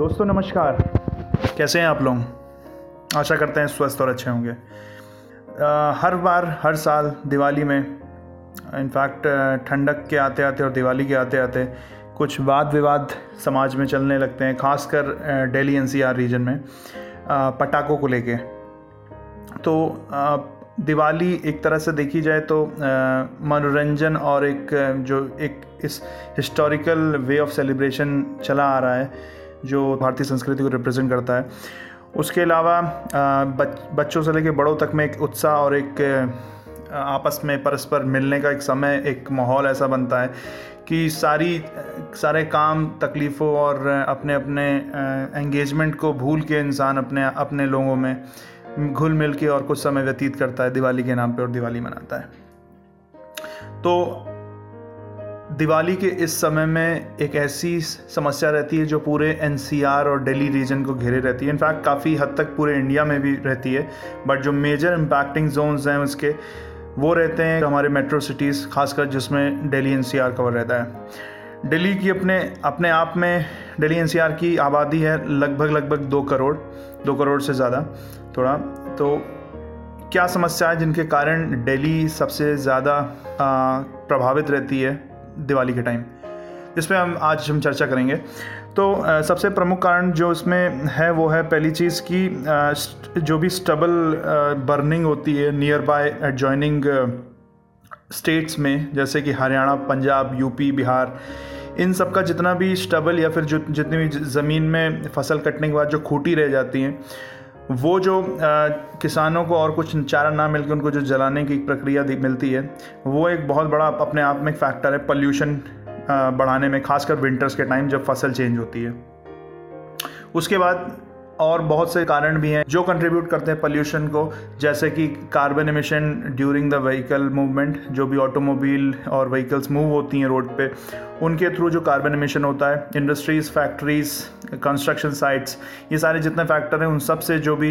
दोस्तों, नमस्कार। कैसे हैं आप लोग? आशा करते हैं स्वस्थ और अच्छे होंगे। हर बार, हर साल दिवाली में, इनफैक्ट ठंडक के आते आते और दिवाली के आते आते कुछ वाद विवाद समाज में चलने लगते हैं, खासकर दिल्ली एनसीआर रीजन में पटाखों को लेके। तो दिवाली एक तरह से देखी जाए तो मनोरंजन और एक, जो एक इस हिस्टोरिकल वे ऑफ़ सेलिब्रेशन चला आ रहा है। जो भारतीय संस्कृति को रिप्रेजेंट करता है। उसके अलावा बच, बच्चों से लेकर बड़ों तक में एक उत्साह और एक आपस में परस्पर मिलने का एक समय एक माहौल ऐसा बनता है कि सारी सारे काम तकलीफ़ों और अपने अपने एंगेजमेंट को भूल के इंसान अपने अपने लोगों में घुल मिल के और कुछ समय व्यतीत करता है दिवाली के नाम पे और दिवाली मनाता है। तो दिवाली के इस समय में एक ऐसी समस्या रहती है जो पूरे एनसीआर और दिल्ली रीजन को घेरे रहती है। इनफैक्ट काफ़ी हद तक पूरे इंडिया में भी रहती है। बट जो मेजर इम्पैक्टिंग जोन्स हैं उसके, वो रहते हैं हमारे मेट्रो सिटीज़ खासकर जिसमें दिल्ली एनसीआर कवर रहता है। दिल्ली की अपने अपने आप में दिल्ली एन की आबादी है लगभग लगभग दो करोड़ दो करोड़ से ज़्यादा, थोड़ा। तो क्या समस्या है जिनके कारण दिल्ली सबसे ज़्यादा प्रभावित रहती है? दिवाली के टाइम जिस पर हम आज हम चर्चा करेंगे। तो सबसे प्रमुख कारण जो इसमें है, वो है पहली चीज़ की जो भी स्टबल बर्निंग होती है नियर बाय एडजॉइनिंग स्टेट्स में, जैसे कि हरियाणा, पंजाब यूपी बिहार, इन सब का जितना भी स्टबल या फिर जो, जितनी भी ज़मीन में फ़सल कटने के बाद जो खूटी रह जाती हैं वो जो आ, किसानों को और कुछ चारा ना मिलकर उनको जो जलाने की प्रक्रिया मिलती है वो एक बहुत बड़ा अपने आप में फैक्टर है पॉल्यूशन बढ़ाने में खासकर विंटर्स के टाइम जब फ़सल चेंज होती है। उसके बाद और बहुत से कारण भी हैं जो कंट्रीब्यूट करते हैं पोल्यूशन को जैसे कि carbon emission during the vehicle movement जो भी ऑटोमोबाइल और व्हीकल्स मूव होती हैं रोड पे उनके थ्रू जो कार्बन एमिशन होता है इंडस्ट्रीज़ फैक्ट्रीज़ कंस्ट्रक्शन साइट्स ये सारे जितने फैक्टर हैं उन सबसे जो भी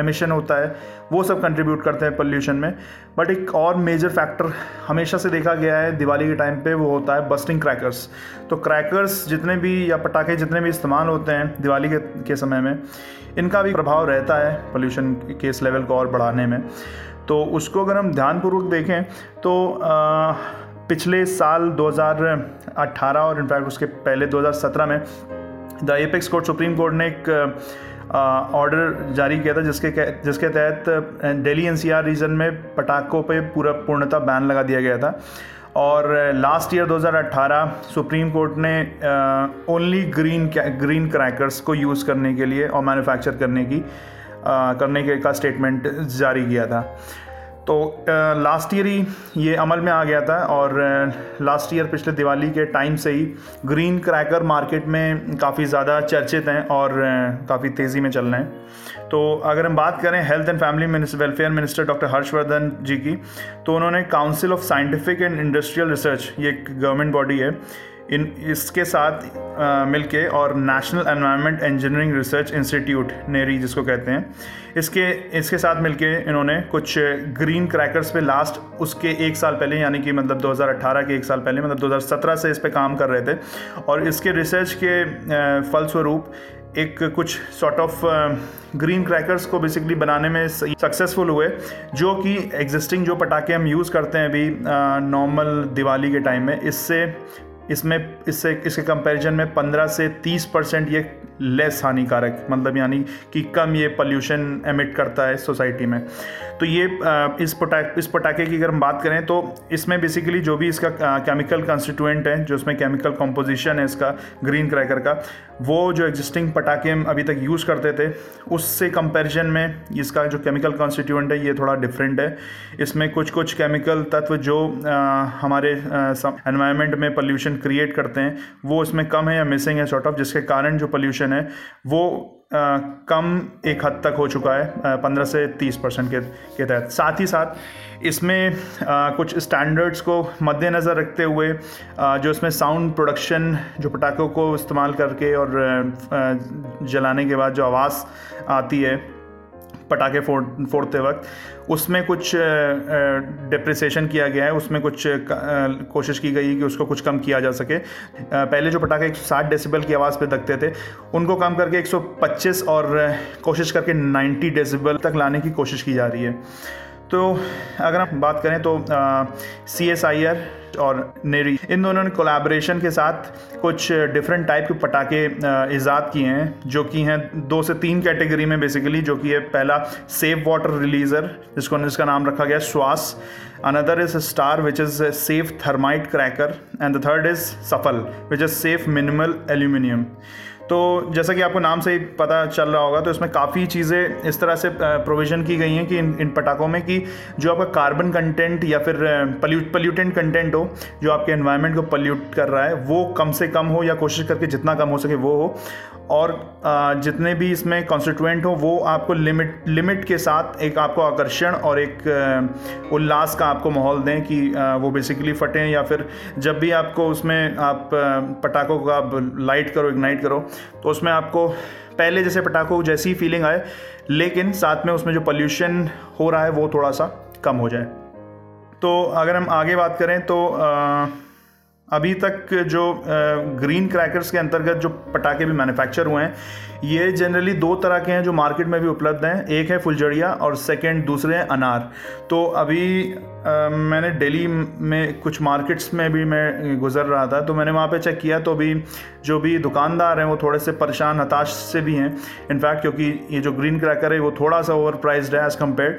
एमिशन होता है वो सब कंट्रीब्यूट करते हैं पोल्यूशन में। बट एक और मेजर फैक्टर हमेशा से देखा गया है दिवाली के टाइम पे वो होता है बस्टिंग क्रैकर्स तो क्रैकर्स जितने भी या पटाखे जितने भी इस्तेमाल होते हैं दिवाली के, के समय में इनका भी प्रभाव रहता है पोल्यूशन के इस लेवल को और बढ़ाने में। तो उसको अगर हम ध्यानपूर्वक देखें तो आ, पिछले साल 2018 और इनफैक्ट उसके पहले 2017 में the apex court supreme court ने एक ऑर्डर जारी किया था जिसके जिसके तहत दिल्ली एनसीआर रीजन में पटाखों पे पूरा पूर्णतः बैन लगा दिया गया था। और लास्ट ईयर 2018 सुप्रीम कोर्ट ने ओनली ग्रीन ग्रीन क्रैकर्स को यूज़ करने के लिए और मैन्युफैक्चर करने की आ, करने के का स्टेटमेंट जारी किया था। तो लास्ट ईयर ही ये अमल में आ गया था और लास्ट ईयर पिछले दिवाली के टाइम से ही ग्रीन क्रैकर मार्केट में काफ़ी ज़्यादा चर्चित हैं और काफ़ी तेज़ी में चल रहे हैं। तो अगर हम बात करें health and family minister welfare minister doctor Harshvardhan ji की तो उन्होंने council of scientific and industrial research ये एक गवर्नमेंट बॉडी है इन, इसके साथ मिलके और national environment engineering research institute NEERI जिसको कहते हैं, इसके इसके साथ मिलके इन्होंने कुछ ग्रीन क्रैकर्स पे लास्ट उसके एक साल पहले, यानी कि मतलब 2018 के एक साल पहले मतलब 2017 से इस पे काम कर रहे थे। और इसके रिसर्च के फलस्वरूप एक कुछ सॉर्ट ऑफ़ ग्रीन क्रैकर्स को बेसिकली बनाने में सक्सेसफुल हुए, जो कि एग्जिस्टिंग जो पटाखे हम यूज़ करते हैं अभी नॉर्मल दिवाली के टाइम में, इससे इसमें इससे इसके कंपैरिजन में 15 से 30 परसेंट ये लेस हानिकारक मतलब यानी कि कम ये पोल्यूशन एमिट करता है सोसाइटी में। तो ये इस पटा, इस पटाखे की अगर हम बात करें तो इसमें बेसिकली जो भी इसका केमिकल कंस्टिट्यूएंट है, जो इसमें केमिकल कॉम्पोजिशन है इसका ग्रीन क्रैकर का, वो जो एग्जिस्टिंग पटाखे हम अभी तक यूज़ करते थे, उससे कंपैरिजन में इसका जो केमिकल कॉन्स्टिट्यूएंट है, ये थोड़ा डिफरेंट है। इसमें कुछ कुछ केमिकल तत्व जो हमारे एनवायरनमेंट में पोल्यूशन क्रिएट करते हैं, वो इसमें कम है या मिसिंग है सॉर्ट ऑफ़ जिसके कारण जो पोल्यूशन है वो आ, कम एक हद तक हो चुका है पंद्रह से तीस परसेंट के के तहत। साथ ही साथ इसमें आ, कुछ स्टैंडर्ड्स को मद्देनज़र रखते हुए आ, जो इसमें साउंड प्रोडक्शन जो पटाखों को इस्तेमाल करके और जलाने के बाद जो आवाज़ आती है पटाखे फोड़, फोड़ते वक्त, उसमें कुछ डिप्रिसिएशन किया गया है, उसमें कुछ कोशिश की गई कि उसको कुछ कम किया जा सके। पहले जो पटाखे एक सौ साठ डेसिबल की आवाज़ पे दखते थे, उनको कम करके 125 और कोशिश करके 90 डेसिबल तक लाने की कोशिश की जा रही है। तो अगर हम बात करें तो सी एस आई आर और नेरी इन दोनों ने कोलैबोरेशन के साथ कुछ डिफरेंट टाइप के पटाखे ईजाद किए हैं, जो कि हैं दो से तीन कैटेगरी में बेसिकली जो कि है पहला सेफ़ वाटर रिलीज़र जिसको, जिसका नाम रखा गया स्वास another is STAR which is safe thermite cracker and the third is SAFAL which is safe minimal aluminium तो जैसा कि आपको नाम से ही पता चल रहा होगा तो इसमें काफ़ी चीज़ें इस तरह से प्रोविज़न की गई हैं कि इन इन पटाखों में कि जो आपका कार्बन कंटेंट या फिर पल्यूट पल्यूटेंट कंटेंट हो, जो आपके इन्वायरमेंट को पल्यूट कर रहा है, वो कम से कम हो या कोशिश करके जितना कम हो सके वो हो। और जितने भी इसमें कॉन्स्टिट्यूएंट हो वो आपको लिमिट लिमिट के साथ एक आपको आकर्षण और एक उल्लास का आपको माहौल दें कि वो बेसिकली फटें या फिर जब भी आपको उसमें आप पटाखों का आप लाइट करो इग्नाइट करो तो उसमें आपको पहले जैसे पटाखों जैसी ही फीलिंग आए लेकिन साथ में उसमें जो पोल्यूशन हो रहा है वो थोड़ा सा कम हो जाए। तो अगर हम आगे बात करें तो आ, अभी तक जो ग्रीन क्रैकर्स के अंतर्गत जो पटाखे भी मैन्युफैक्चर हुए हैं ये जनरली दो तरह के हैं जो मार्केट में भी उपलब्ध हैं। एक है फुलजड़िया और सेकंड दूसरे हैं अनार। तो अभी आ, मैंने दिल्ली में कुछ मार्केट्स में भी मैं गुज़र रहा था तो मैंने वहाँ पे चेक किया तो अभी जो भी दुकानदार हैं वो थोड़े से परेशान हताश से भी हैं। इनफैक्ट क्योंकि ये जो ग्रीन क्रैकर है वो थोड़ा सा ओवर प्राइज्ड है एज़ कंपेयर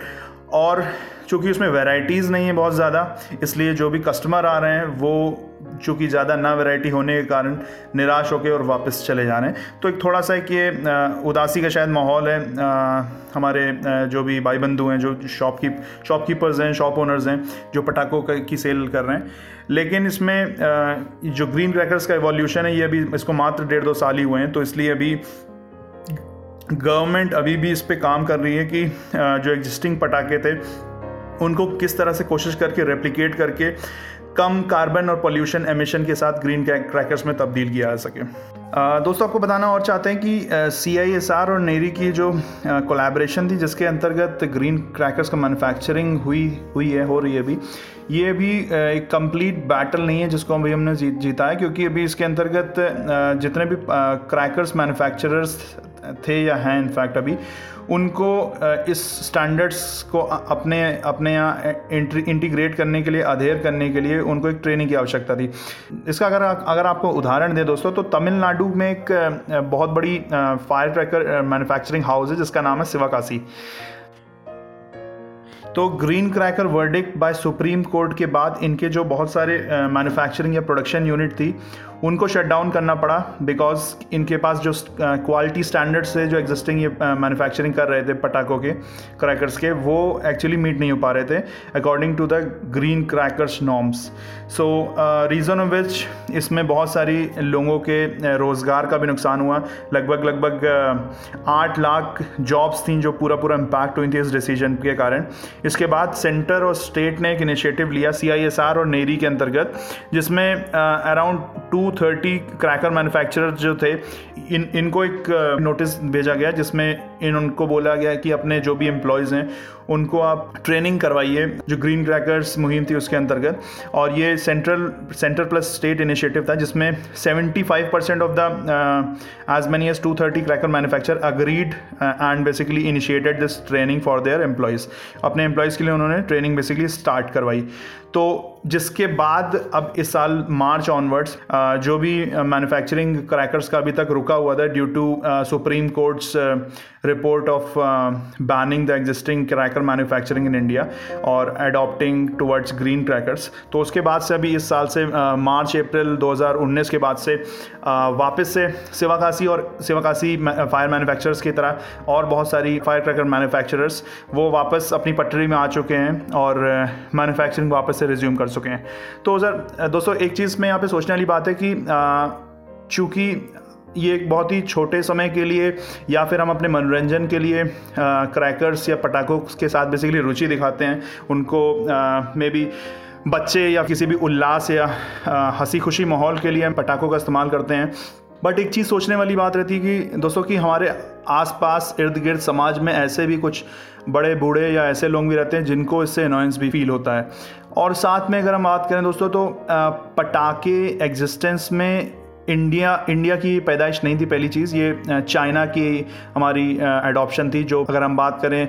और चूँकि उसमें वेराइटीज़ नहीं है बहुत ज़्यादा इसलिए जो भी कस्टमर आ रहे हैं वो चूँकि ज़्यादा ना वैरायटी होने के कारण निराश होकर और वापस चले जा रहे हैं तो एक थोड़ा सा एक ये उदासी का शायद माहौल है हमारे जो भी भाई बंधु हैं, जो शॉप की शॉपकीपर्स हैं शॉप ओनर्स हैं, जो पटाखों की सेल कर रहे हैं। लेकिन इसमें जो ग्रीन क्रैकर्स का एवोल्यूशन है, ये अभी इसको मात्र डेढ़ दो साल ही हुए हैं तो इसलिए अभी गवर्नमेंट अभी भी इस पर काम कर रही है कि जो एग्जिस्टिंग पटाखे थे उनको किस तरह से कोशिश करके रेप्लिकेट करके कम कार्बन और पोल्यूशन एमिशन के साथ ग्रीन क्रैकर्स में तब्दील किया जा सके। दोस्तों, आपको बताना और चाहते हैं कि सी आई एस आर और नेरी की जो कोलैबोरेशन थी, जिसके अंतर्गत ग्रीन क्रैकर्स का मैन्युफैक्चरिंग हुई हुई है, हो रही है अभी, ये अभी एक कंप्लीट बैटल नहीं है जिसको अभी हमने जीत जीता है, क्योंकि अभी इसके अंतर्गत जितने भी क्रैकर्स मैन्युफैक्चरर्स थे या हैं इनफैक्ट अभी, उनको इस स्टैंडर्ड्स को अपने अपने यहाँ इंटीग्रेट करने के लिए अधेर करने के लिए उनको एक ट्रेनिंग की आवश्यकता थी। इसका अगर अगर आपको उदाहरण दें दोस्तों तो तमिलनाडु में एक बहुत बड़ी फायर ट्रैकर मैन्युफैक्चरिंग हाउस है, जिसका नाम है शिवाकाशी तो green cracker verdict by supreme court के बाद इनके जो बहुत सारे मैन्युफैक्चरिंग या प्रोडक्शन यूनिट थी उनको शट डाउन करना पड़ा बिकॉज़ इनके पास जो क्वालिटी स्टैंडर्ड्स है जो एग्जिस्टिंग ये मैन्युफैक्चरिंग कर रहे थे पटाखों के क्रैकर्स के, वो एक्चुअली मीट नहीं हो पा रहे थे according to the green crackers norms so reason of which इसमें बहुत सारी लोगों के रोज़गार का भी नुकसान हुआ। लगभग लगभग आठ लाख जॉब्स थी जो पूरा पूरा इम्पैक्ट हुई थी इस डिसीज़न के कारण। इसके बाद सेंटर और स्टेट ने एक इनिशिएटिव लिया CISR और नेरी के अंतर्गत, जिसमें around two thirty cracker manufacturers जो थे इन इनको एक नोटिस भेजा गया जिसमें इन उनको बोला गया कि अपने जो भी एम्प्लॉयज़ हैं, उनको आप ट्रेनिंग करवाइए, जो ग्रीन क्रैकर्स मुहिम थी उसके अंतर्गत। और ये central central plus state initiative था, जिसमें 75 percent of the as many as two thirty cracker manufacture agreed and basically initiated this training for their employees अपने एम्प्लॉयज़ के लिए उन्होंने ट्रेनिंग बेसिकली स्टार्ट करवाई। तो जिसके बाद अब इस साल मार्च ऑनवर्ड्स जो भी मैन्युफैक्चरिंग क्रैकर्स का अभी तक रुका हुआ था due to Supreme Court's report of banning the existing cracker manufacturing in India और अडॉप्टिंग टुवर्ड्स ग्रीन क्रैकर्स तो उसके बाद से अभी इस साल से मार्च, अप्रैल 2019 के बाद से वापस से सिवाकासी और सिवाकासी फायर मैन्युफैक्चरर्स की तरह और बहुत सारी फायर क्रैकर मैन्युफैक्चरर्स वो वापस अपनी पटरी में आ चुके हैं और मैन्युफैक्चरिंग वापस से रिज्यूम कर चुके हैं। तो सर दोस्तों, एक चीज़ में यहाँ पे सोचने वाली बात है कि चूँकि ये एक बहुत ही छोटे समय के लिए या फिर हम अपने मनोरंजन के लिए क्रैकर्स या पटाखों के साथ बेसिकली रुचि दिखाते हैं। उनको मे बी बच्चे या किसी भी उल्लास या हँसी खुशी माहौल के लिए हम पटाखों का इस्तेमाल करते हैं। बट एक चीज़ सोचने वाली बात रहती है कि दोस्तों कि हमारे आसपास इर्द गिर्द समाज में ऐसे भी कुछ बड़े बूढ़े या ऐसे लोग भी रहते हैं जिनको इससे अनोयंस भी फील होता है। और साथ में अगर हम बात करें दोस्तों तो पटाखे एग्जिस्टेंस में इंडिया इंडिया की पैदाइश नहीं थी पहली चीज़, ये चाइना की हमारी एडॉप्शन थी, जो अगर हम बात करें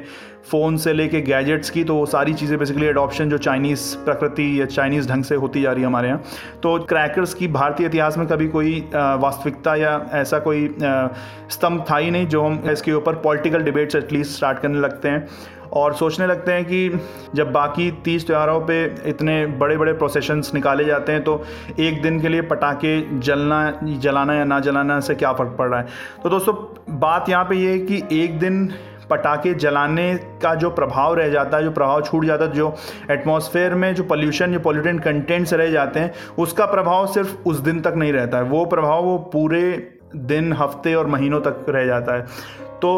फ़ोन से लेके गैजेट्स की तो वो सारी चीज़ें बेसिकली एडॉप्शन जो चाइनीज़ प्रकृति या चाइनीज़ ढंग से होती जा रही है हमारे यहाँ। तो क्रैकर्स की भारतीय इतिहास में कभी कोई वास्तविकता या ऐसा कोई स्तंभ था ही नहीं, जो हम इसके ऊपर पॉलिटिकल डिबेट्स एटलीस्ट स्टार्ट करने लगते हैं। और सोचने लगते हैं कि जब बाकी तीज त्योहारों पे इतने बड़े बड़े प्रोसेशंस निकाले जाते हैं तो एक दिन के लिए पटाखे जलना, जलाना या ना जलाना से क्या फ़र्क पड़ रहा है? तो दोस्तों, बात यहाँ पे ये है कि एक दिन पटाखे जलाने का जो प्रभाव रह जाता है, जो प्रभाव छूट जाता है, जो एटमॉस्फेयर में जो पोल्यूशन जो पोल्यूटेंट कंटेंट्स रह जाते हैं, उसका प्रभाव सिर्फ़ उस दिन तक नहीं रहता है। वो प्रभाव वो पूरे दिन, हफ़्ते और महीनों तक रह जाता है। तो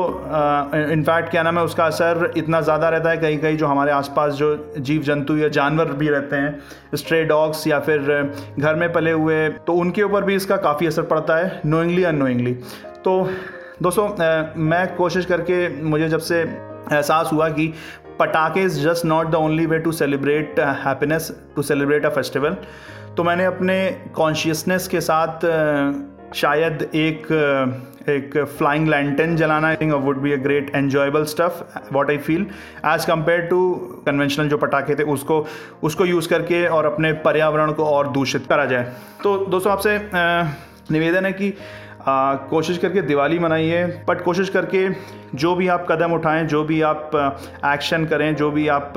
इनफैक्ट क्या नाम है, उसका असर इतना ज़्यादा रहता है कहीं कहीं जो हमारे आसपास जो जीव जंतु या जानवर भी रहते हैं स्ट्रे डॉग्स या फिर घर में पले हुए तो उनके ऊपर भी इसका काफ़ी असर पड़ता है नोइंगली अनोइंगली तो दोस्तों मैं कोशिश करके, मुझे जब से एहसास हुआ कि पटाखे is just not the only way to celebrate happiness to celebrate a festival तो मैंने अपने कॉन्शियसनेस के साथ शायद एक एक फ्लाइंग लैंटन जलाना I think would be a great enjoyable stuff what I feel as compare to conventional जो पटाखे थे उसको उसको यूज़ करके और अपने पर्यावरण को और दूषित करा जाए। तो दोस्तों आपसे निवेदन है कि आ, कोशिश करके दिवाली मनाइए बट कोशिश करके जो भी आप कदम उठाएँ जो भी आप एक्शन करें जो भी आप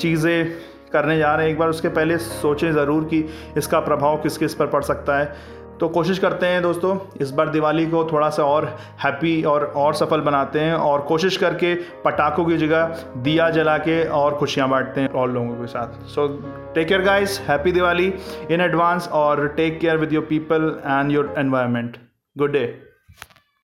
चीज़ें करने जा रहे हैं एक बार उसके पहले सोचें ज़रूर कि इसका प्रभाव किस किस पर पड़ सकता है। तो कोशिश करते हैं दोस्तों, इस बार दिवाली को थोड़ा सा और हैप्पी और और सफल बनाते हैं और कोशिश करके पटाखों की जगह दिया जला के और खुशियाँ बांटते हैं और लोगों के साथ। So take care guys happy Diwali in advance और take care with your people and your environment good day